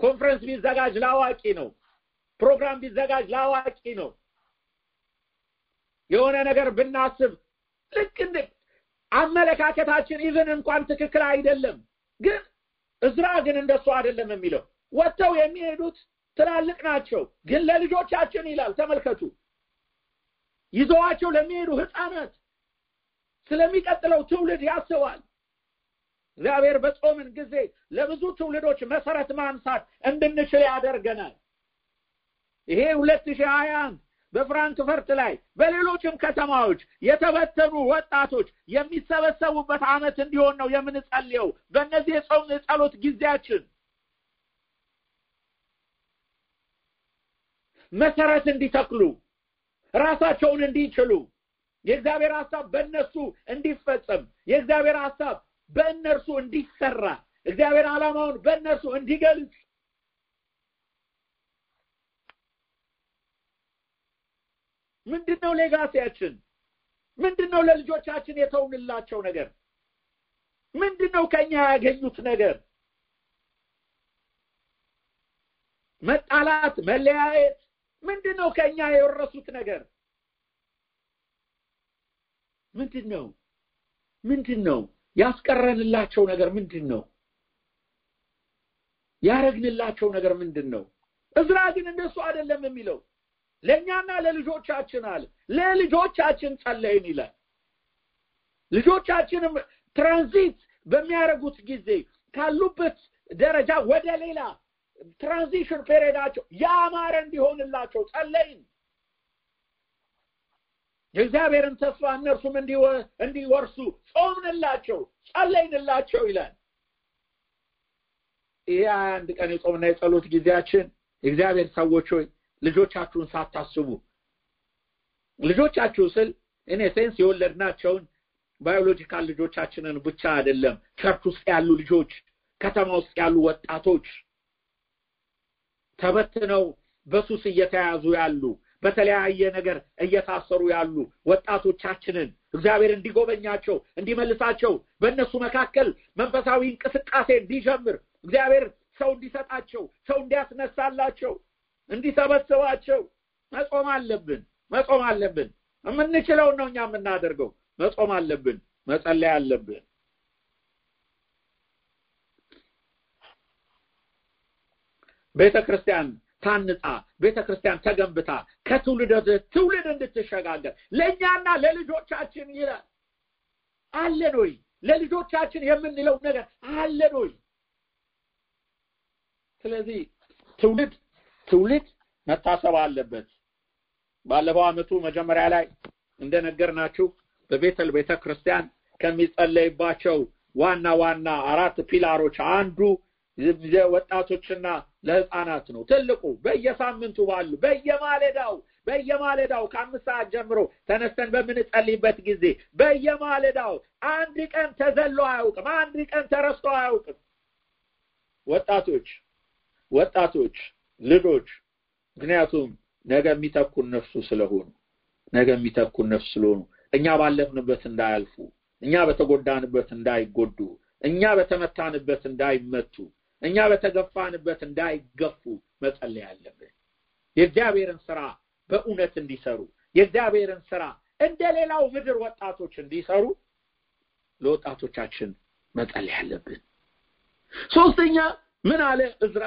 ኮንፈረንስ ቢዘጋጅ ለአዋቂ ነው። ፕሮግራም ቢዘጋጅ ለአዋቂ ነው። የሆነ ነገር ብናስብ ልክ አመለካከታችን ኢቭን እንኳን ትክክል አይደለም። ግን እዝራ ግን እንደሱ አይደለም የሚለው ወጥተው የሚሄዱት ትላልቅ ናቸው፣ ግን ለልጆቻችን ይላል። ተመልከቱ፣ ይዘዋቸው ለሚሄዱ ህፃናት ስለሚቀጥለው ትውልድ ያስባል። እግዚአብሔር በጾምን ጊዜ ለብዙ ትውልዶች መሰረት ማንሳት እንድንችል ያደርገናል። ይሄ ሁለት ሺህ ሀያ በፍራንክፈርት ላይ በሌሎችም ከተማዎች የተበተኑ ወጣቶች የሚሰበሰቡበት ዓመት እንዲሆን ነው የምንጸልየው። በእነዚህ የጾም የጸሎት ጊዜያችን መሰረት እንዲተክሉ ራሳቸውን እንዲችሉ የእግዚአብሔር ሀሳብ በእነሱ እንዲፈጸም የእግዚአብሔር ሀሳብ በእነርሱ እንዲሰራ እግዚአብሔር ዓላማውን በእነርሱ እንዲገልጽ ምንድን ነው ሌጋሲያችን? ምንድን ነው ለልጆቻችን የተውንላቸው ነገር? ምንድን ነው ከኛ ያገኙት ነገር? መጣላት፣ መለያየት፣ ምንድን ነው ከኛ የወረሱት ነገር? ምንድን ነው ምንድን ነው ያስቀረንላቸው ነገር ምንድን ነው? ያረግንላቸው ነገር ምንድን ነው? እዝራ ግን እንደሱ አይደለም የሚለው ለእኛና ለልጆቻችን አለ። ለልጆቻችን ጸለይን ይላል። ልጆቻችንም ትራንዚት በሚያደርጉት ጊዜ ካሉበት ደረጃ ወደ ሌላ transition period ኣቸው ያማረ እንዲሆንላቸው ጸለይን። የእግዚአብሔርን ተስፋ እነርሱም እንዲወርሱ ጾምንላቸው፣ ጸለይንላቸው ይላል። ይህ አንድ ቀን የጾምና የጸሎት ጊዜያችን የእግዚአብሔር ሰዎች ሆይ ልጆቻችሁን ሳታስቡ። ልጆቻችሁ ስል እኔ since የወለድናቸውን biological ልጆቻችንን ብቻ አይደለም፣ church ውስጥ ያሉ ልጆች፣ ከተማ ውስጥ ያሉ ወጣቶች ተበትነው በሱስ እየተያዙ ያሉ በተለያየ ነገር እየታሰሩ ያሉ ወጣቶቻችንን እግዚአብሔር እንዲጎበኛቸው እንዲመልሳቸው በእነሱ መካከል መንፈሳዊ እንቅስቃሴ እንዲጀምር እግዚአብሔር ሰው እንዲሰጣቸው ሰው እንዲያስነሳላቸው እንዲሰበስባቸው መጾም አለብን። መጾም አለብን። የምንችለውን ነው እኛ የምናደርገው። መጾም አለብን። መጸለይ አለብን። ቤተ ክርስቲያን ታንጻ ቤተ ክርስቲያን ተገንብታ ከትውልድ ትውልድ እንድትሸጋገር ለእኛና ለልጆቻችን ይላል። አለን ወይ? ለልጆቻችን የምንለው ነገር አለን ወይ? ስለዚህ ትውልድ ትውልድ መታሰብ አለበት። ባለፈው ዓመቱ መጀመሪያ ላይ እንደነገርናችሁ በቤተል ቤተ ክርስቲያን ከሚጸለይባቸው ዋና ዋና አራት ፒላሮች አንዱ ወጣቶችና ለህፃናት ነው። ትልቁ በየሳምንቱ ባሉ በየማለዳው በየማለዳው ከአምስት ሰዓት ጀምሮ ተነስተን በምንጸልይበት ጊዜ በየማለዳው አንድ ቀን ተዘሎ አያውቅም። አንድ ቀን ተረስቶ አያውቅም። ወጣቶች ወጣቶች ልጆች ምክንያቱም ነገ የሚተኩ እነርሱ ስለሆኑ ነገ የሚተኩ ነፍስ ስለሆኑ እኛ ባለፍንበት እንዳያልፉ፣ እኛ በተጎዳንበት እንዳይጎዱ፣ እኛ በተመታንበት እንዳይመቱ፣ እኛ በተገፋንበት እንዳይገፉ መጸለይ አለብን። የእግዚአብሔርን ስራ በእውነት እንዲሰሩ የእግዚአብሔርን ስራ እንደ ሌላው ምድር ወጣቶች እንዲሰሩ ለወጣቶቻችን መጸለይ አለብን። ሶስተኛ ምን አለ እዝራ?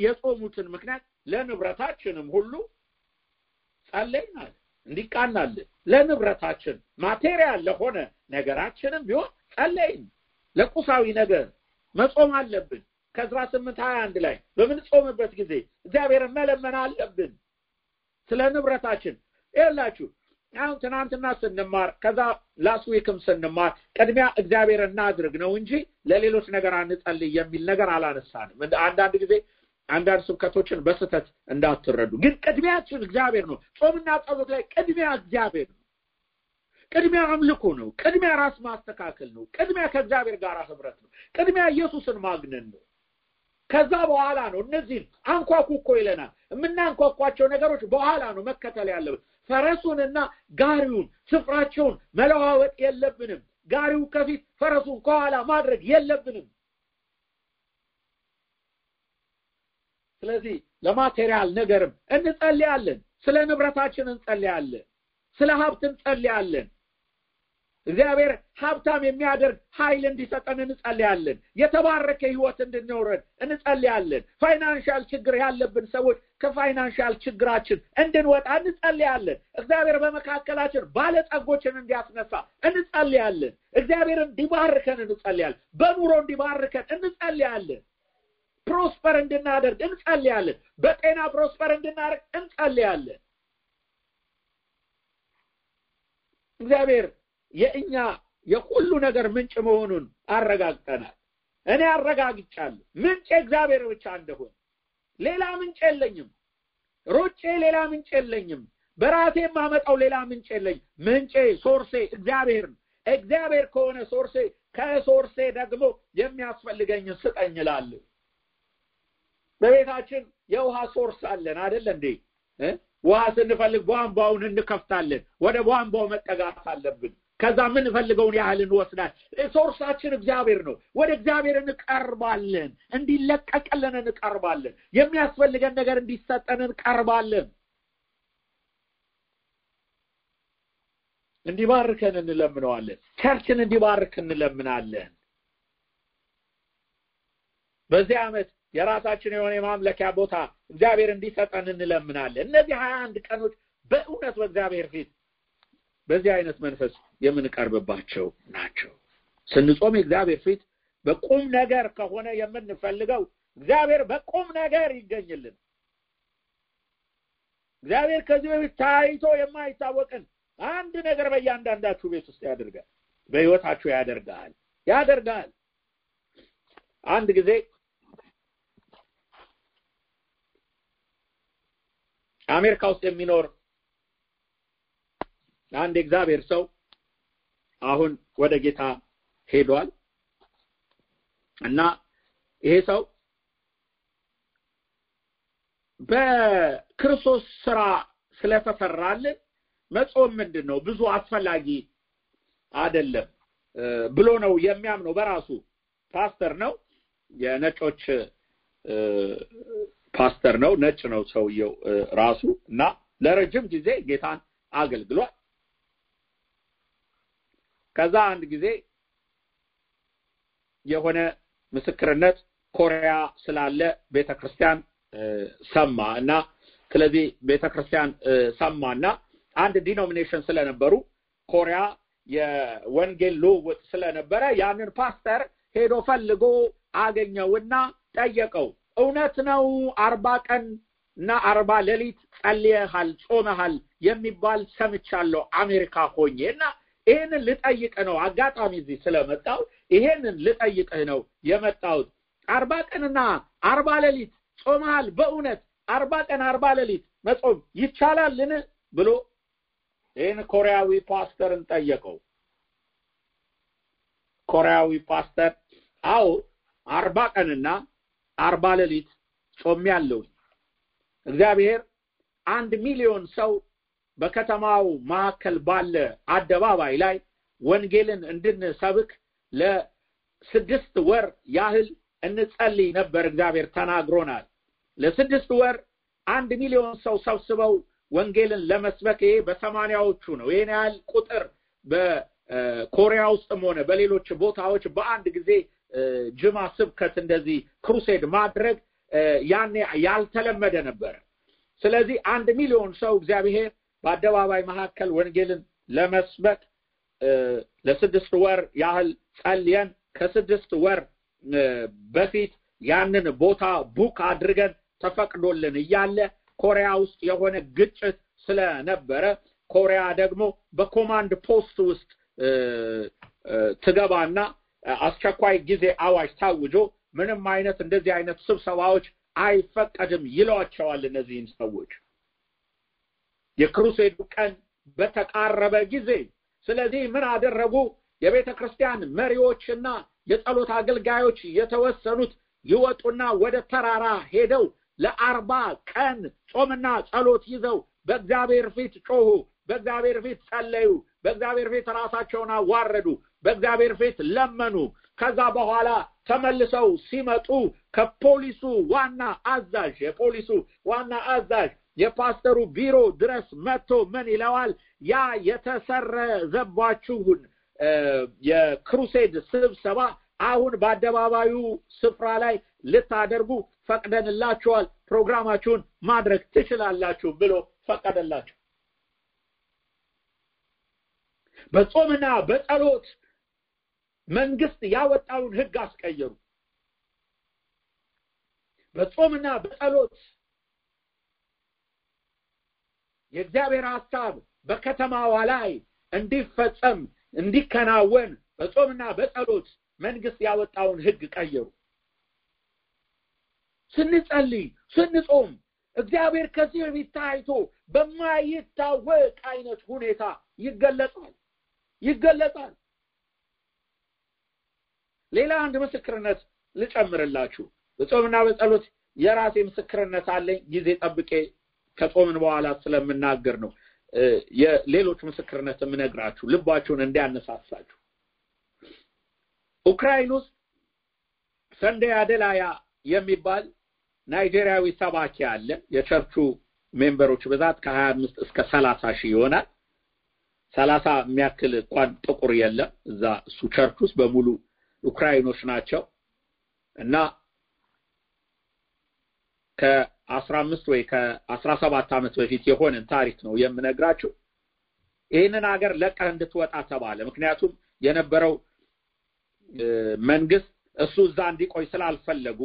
የጾሙትን ምክንያት ለንብረታችንም ሁሉ ጸለይን አለ። እንዲቃናልን ለንብረታችን ማቴሪያል ለሆነ ነገራችንም ቢሆን ጸለይን። ለቁሳዊ ነገር መጾም አለብን። ከአስራ ስምንት ሀያ አንድ ላይ በምንጾምበት ጊዜ እግዚአብሔርን መለመን አለብን ስለ ንብረታችን ይላችሁ አሁን ትናንትና ስንማር ከዛ ዊክም ስንማር ቅድሚያ እግዚአብሔር እናድርግ ነው እንጂ ለሌሎች ነገር አንጸልይ የሚል ነገር አላነሳንም። አንዳንድ ጊዜ አንዳንድ ስብከቶችን በስህተት እንዳትረዱ። ግን ቅድሚያችን እግዚአብሔር ነው። ጾምና ጸሎት ላይ ቅድሚያ እግዚአብሔር ነው። ቅድሚያ አምልኮ ነው። ቅድሚያ ራስ ማስተካከል ነው። ቅድሚያ ከእግዚአብሔር ጋር ህብረት ነው። ቅድሚያ ኢየሱስን ማግነን ነው። ከዛ በኋላ ነው እነዚህን አንኳኩ እኮ ይለናል። የምናንኳኳቸው ነገሮች በኋላ ነው መከተል ያለብን። ፈረሱንና ጋሪውን ስፍራቸውን መለዋወጥ የለብንም። ጋሪው ከፊት ፈረሱን ከኋላ ማድረግ የለብንም። ስለዚህ ለማቴሪያል ነገርም እንጸልያለን። ስለ ንብረታችን እንጸልያለን። ስለ ሀብት እንጸልያለን። እግዚአብሔር ሀብታም የሚያደርግ ኃይል እንዲሰጠን እንጸልያለን። የተባረከ ህይወት እንድንኖረን እንጸልያለን። financial ችግር ያለብን ሰዎች ከ financial ችግራችን እንድንወጣ እንጸልያለን። እግዚአብሔር በመካከላችን ባለጸጎችን እንዲያስነሳ እንጸልያለን። እግዚአብሔር እንዲባርከን እንጸልያለን። በኑሮ እንዲባርከን እንጸልያለን። prosper እንድናደርግ እንጸልያለን። በጤና prosper እንድናደርግ እንጸልያለን። እግዚአብሔር የእኛ የሁሉ ነገር ምንጭ መሆኑን አረጋግጠናል። እኔ አረጋግጫለሁ። ምንጭ እግዚአብሔር ብቻ እንደሆነ ሌላ ምንጭ የለኝም። ሮጬ ሌላ ምንጭ የለኝም። በራሴ የማመጣው ሌላ ምንጭ የለኝም። ምንጬ source ኤ እግዚአብሔር ነው። እግዚአብሔር ከሆነ source ኤ ከ source ኤ ደግሞ የሚያስፈልገኝን ስጠኝ እላለሁ። በቤታችን የውሃ source አለን አይደል እንዴ? ውሃ ስንፈልግ ቧንቧውን እንከፍታለን። ወደ ቧንቧው መጠጋት አለብን። ከዛ የምንፈልገውን ያህል እንወስዳል። ሶርሳችን እግዚአብሔር ነው። ወደ እግዚአብሔር እንቀርባለን። እንዲለቀቅልን እንቀርባለን። የሚያስፈልገን ነገር እንዲሰጠን እንቀርባለን። እንዲባርከን እንለምነዋለን። ቸርችን እንዲባርክ እንለምናለን። በዚህ ዓመት የራሳችን የሆነ የማምለኪያ ቦታ እግዚአብሔር እንዲሰጠን እንለምናለን። እነዚህ ሀያ አንድ ቀኖች በእውነት በእግዚአብሔር ፊት በዚህ አይነት መንፈስ የምንቀርብባቸው ናቸው። ስንጾም የእግዚአብሔር ፊት በቁም ነገር ከሆነ የምንፈልገው እግዚአብሔር በቁም ነገር ይገኝልን። እግዚአብሔር ከዚህ በፊት ታይቶ የማይታወቅን አንድ ነገር በእያንዳንዳችሁ ቤት ውስጥ ያደርጋል። በህይወታችሁ ያደርጋል ያደርጋል። አንድ ጊዜ አሜሪካ ውስጥ የሚኖር አንድ የእግዚአብሔር ሰው አሁን ወደ ጌታ ሄዷል እና ይሄ ሰው በክርስቶስ ስራ ስለተሰራልን መጾም ምንድን ነው ብዙ አስፈላጊ አይደለም ብሎ ነው የሚያምነው። በራሱ ፓስተር ነው፣ የነጮች ፓስተር ነው፣ ነጭ ነው ሰውየው ራሱ እና ለረጅም ጊዜ ጌታን አገልግሏል። ከዛ አንድ ጊዜ የሆነ ምስክርነት ኮሪያ ስላለ ቤተክርስቲያን ሰማ እና ስለዚህ ቤተክርስቲያን ሰማና አንድ denomination ስለነበሩ ኮሪያ የወንጌል ልውውጥ ስለነበረ ያንን ፓስተር ሄዶ ፈልጎ አገኘውና ጠየቀው። እውነት ነው አርባ ቀን እና አርባ ሌሊት ጸልየሃል፣ ጾመሃል የሚባል ሰምቻለሁ አሜሪካ ሆኜ እና ይሄንን ልጠይቅህ ነው አጋጣሚ እዚህ ስለመጣው ይሄንን ልጠይቅህ ነው የመጣሁት። አርባ ቀንና አርባ ሌሊት ጾመሃል? በእውነት አርባ ቀን አርባ ሌሊት መጾም ይቻላልን? ብሎ ይህን ኮሪያዊ ፓስተርን ጠየቀው። ኮሪያዊ ፓስተር አዎ አርባ ቀንና አርባ ሌሊት ጾሜያለሁ። እግዚአብሔር አንድ ሚሊዮን ሰው በከተማው መካከል ባለ አደባባይ ላይ ወንጌልን እንድንሰብክ ለስድስት ወር ያህል እንጸልይ ነበር። እግዚአብሔር ተናግሮናል። ለስድስት ወር አንድ ሚሊዮን ሰው ሰብስበው ወንጌልን ለመስበክ ይሄ በሰማንያዎቹ ነው። ይህን ያህል ቁጥር በኮሪያ ውስጥም ሆነ በሌሎች ቦታዎች በአንድ ጊዜ ጅማ ስብከት እንደዚህ ክሩሴድ ማድረግ ያኔ ያልተለመደ ነበረ። ስለዚህ አንድ ሚሊዮን ሰው እግዚአብሔር በአደባባይ መካከል ወንጌልን ለመስበክ ለስድስት ወር ያህል ጸልየን ከስድስት ወር በፊት ያንን ቦታ book አድርገን ተፈቅዶልን እያለ ኮሪያ ውስጥ የሆነ ግጭት ስለነበረ ኮሪያ ደግሞ በኮማንድ ፖስት ውስጥ ትገባና አስቸኳይ ጊዜ አዋጅ ታውጆ ምንም አይነት እንደዚህ አይነት ስብሰባዎች አይፈቀድም ይሏቸዋል እነዚህን ሰዎች። የክሩሴዱ ቀን በተቃረበ ጊዜ ስለዚህ ምን አደረጉ? የቤተ ክርስቲያን መሪዎችና የጸሎት አገልጋዮች የተወሰኑት ይወጡና ወደ ተራራ ሄደው ለአርባ ቀን ጾምና ጸሎት ይዘው በእግዚአብሔር ፊት ጮሁ በእግዚአብሔር ፊት ጸለዩ በእግዚአብሔር ፊት ራሳቸውን አዋረዱ በእግዚአብሔር ፊት ለመኑ። ከዛ በኋላ ተመልሰው ሲመጡ ከፖሊሱ ዋና አዛዥ የፖሊሱ ዋና አዛዥ የፓስተሩ ቢሮ ድረስ መጥቶ ምን ይለዋል? ያ የተሰረዘባችሁን የክሩሴድ ስብሰባ አሁን በአደባባዩ ስፍራ ላይ ልታደርጉ ፈቅደንላችኋል ፕሮግራማችሁን ማድረግ ትችላላችሁ ብሎ ፈቀደላቸው በጾምና በጸሎት መንግስት ያወጣውን ህግ አስቀየሩ። በጾምና በጸሎት የእግዚአብሔር ሀሳብ በከተማዋ ላይ እንዲፈጸም እንዲከናወን በጾምና በጸሎት መንግስት ያወጣውን ህግ ቀየሩ። ስንጸልይ ስንጾም እግዚአብሔር ከዚህ በፊት ታይቶ በማይታወቅ አይነት ሁኔታ ይገለጻል ይገለጻል። ሌላ አንድ ምስክርነት ልጨምርላችሁ። በጾምና በጸሎት የራሴ ምስክርነት አለኝ ጊዜ ጠብቄ ከጾምን በኋላ ስለምናገር ነው። የሌሎች ምስክርነት የምነግራችሁ ልባችሁን እንዲያነሳሳችሁ። ኡክራይን ውስጥ ሰንዴ አደላያ የሚባል ናይጄሪያዊ ሰባኪ አለ። የ church ኡ member ኦች ብዛት ከሀያ አምስት እስከ ሰላሳ ሺህ ይሆናል ሰላሳ የሚያክል እንኳን ጥቁር የለም። እዛ እሱ church ውስጥ በሙሉ ኡክራይኖች ናቸው። እና ከአስራ አምስት ወይ ከአስራ ሰባት ዓመት በፊት የሆነን ታሪክ ነው የምነግራችሁ። ይህንን ሀገር ለቀህ እንድትወጣ ተባለ። ምክንያቱም የነበረው መንግስት እሱ እዛ እንዲቆይ ስላልፈለጉ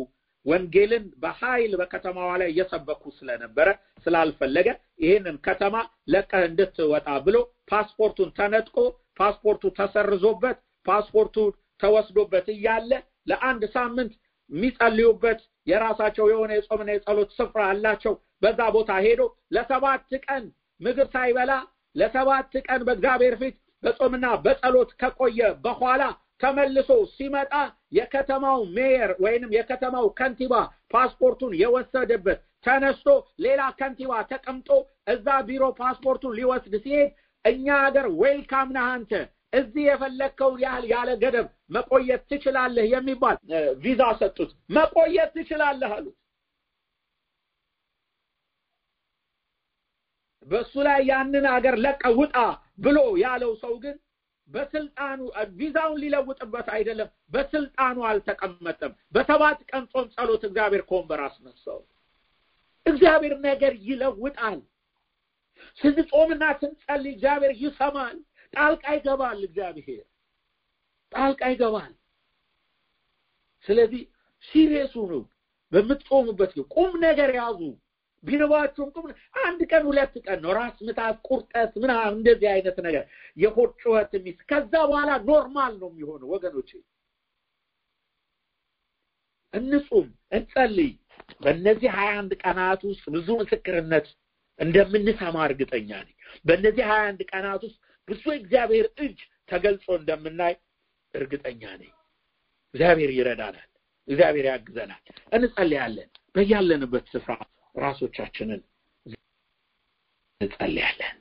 ወንጌልን በኃይል በከተማዋ ላይ እየሰበኩ ስለነበረ ስላልፈለገ ይህንን ከተማ ለቀህ እንድትወጣ ብሎ ፓስፖርቱን ተነጥቆ ፓስፖርቱ ተሰርዞበት ፓስፖርቱ ተወስዶበት እያለ ለአንድ ሳምንት የሚጸልዩበት የራሳቸው የሆነ የጾምና የጸሎት ስፍራ አላቸው። በዛ ቦታ ሄዶ ለሰባት ቀን ምግብ ሳይበላ ለሰባት ቀን በእግዚአብሔር ፊት በጾምና በጸሎት ከቆየ በኋላ ተመልሶ ሲመጣ የከተማው mayor ወይንም የከተማው ከንቲባ ፓስፖርቱን የወሰደበት ተነስቶ ሌላ ከንቲባ ተቀምጦ እዛ ቢሮ ፓስፖርቱን ሊወስድ ሲሄድ እኛ ሀገር welcome ነህ አንተ እዚህ የፈለግከውን ያህል ያለ ገደብ መቆየት ትችላለህ የሚባል ቪዛ ሰጡት። መቆየት ትችላለህ አሉት በእሱ ላይ ያንን ሀገር ለቀ ውጣ ብሎ ያለው ሰው ግን በስልጣኑ ቪዛውን ሊለውጥበት አይደለም በስልጣኑ አልተቀመጠም። በሰባት ቀን ጾም ጸሎት እግዚአብሔር ከወንበር አስነሳው። እግዚአብሔር ነገር ይለውጣል። ስንጾምና ስንጸልይ እግዚአብሔር ይሰማል። ጣልቃ ይገባል እግዚአብሔር። ጣልቃ ይገባል። ስለዚህ ሲሪየሱ ነው። በምትጾሙበት ቁም ነገር ያዙ ቢርባችሁም ቁም አንድ ቀን ሁለት ቀን ነው። ራስ ምታት ቁርጠት ምናምን እንደዚህ አይነት ነገር የሆድ ጩኸት የሚስ ከዛ በኋላ normal ነው የሚሆነው ወገኖቼ። እንጹም እንጸልይ። በእነዚህ ሀያ አንድ ቀናት ውስጥ ብዙ ምስክርነት እንደምንሰማ እርግጠኛ ነኝ። በእነዚህ ሀያ አንድ ቀናት ውስጥ ብዙ እግዚአብሔር እጅ ተገልጾ እንደምናይ እርግጠኛ ነኝ። እግዚአብሔር ይረዳናል እግዚአብሔር ያግዘናል። እንጸልያለን በያለንበት ስፍራ ራሶቻችንን እንጸልያለን